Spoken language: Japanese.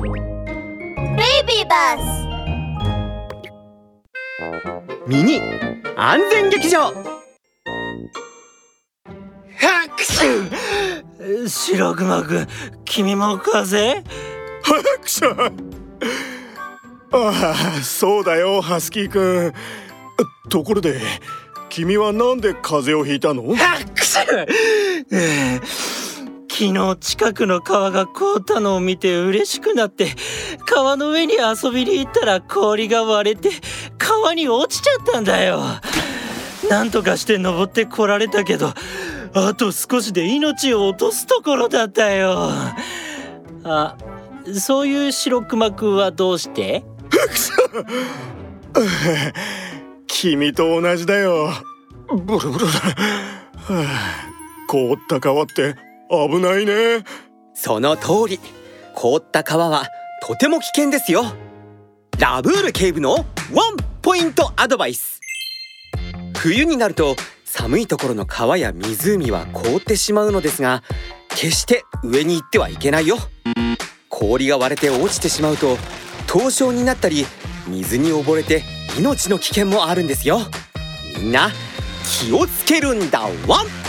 ベイビーバスミニ安全劇場。拍手。白熊くん君も風邪拍手。ああそうだよハスキーくんところで君はなんで風邪をひいたの？拍手昨日近くの川が凍ったのを見て嬉しくなって川の上に遊びに行ったら氷が割れて川に落ちちゃったんだよ。なんとかして登ってこられたけどあと少しで命を落とすところだったよ。あそういう白熊くんはどうして？君と同じだよ。ブルブルだ、はあ、凍った川って危ないね。その通り。凍った川はとても危険ですよ。ラブール警部のワンポイントアドバイス。冬になると寒いところの川や湖は凍ってしまうのですが決して上に行ってはいけないよ。氷が割れて落ちてしまうと凍傷になったり水に溺れて命の危険もあるんですよ。みんな気をつけるんだ。ワン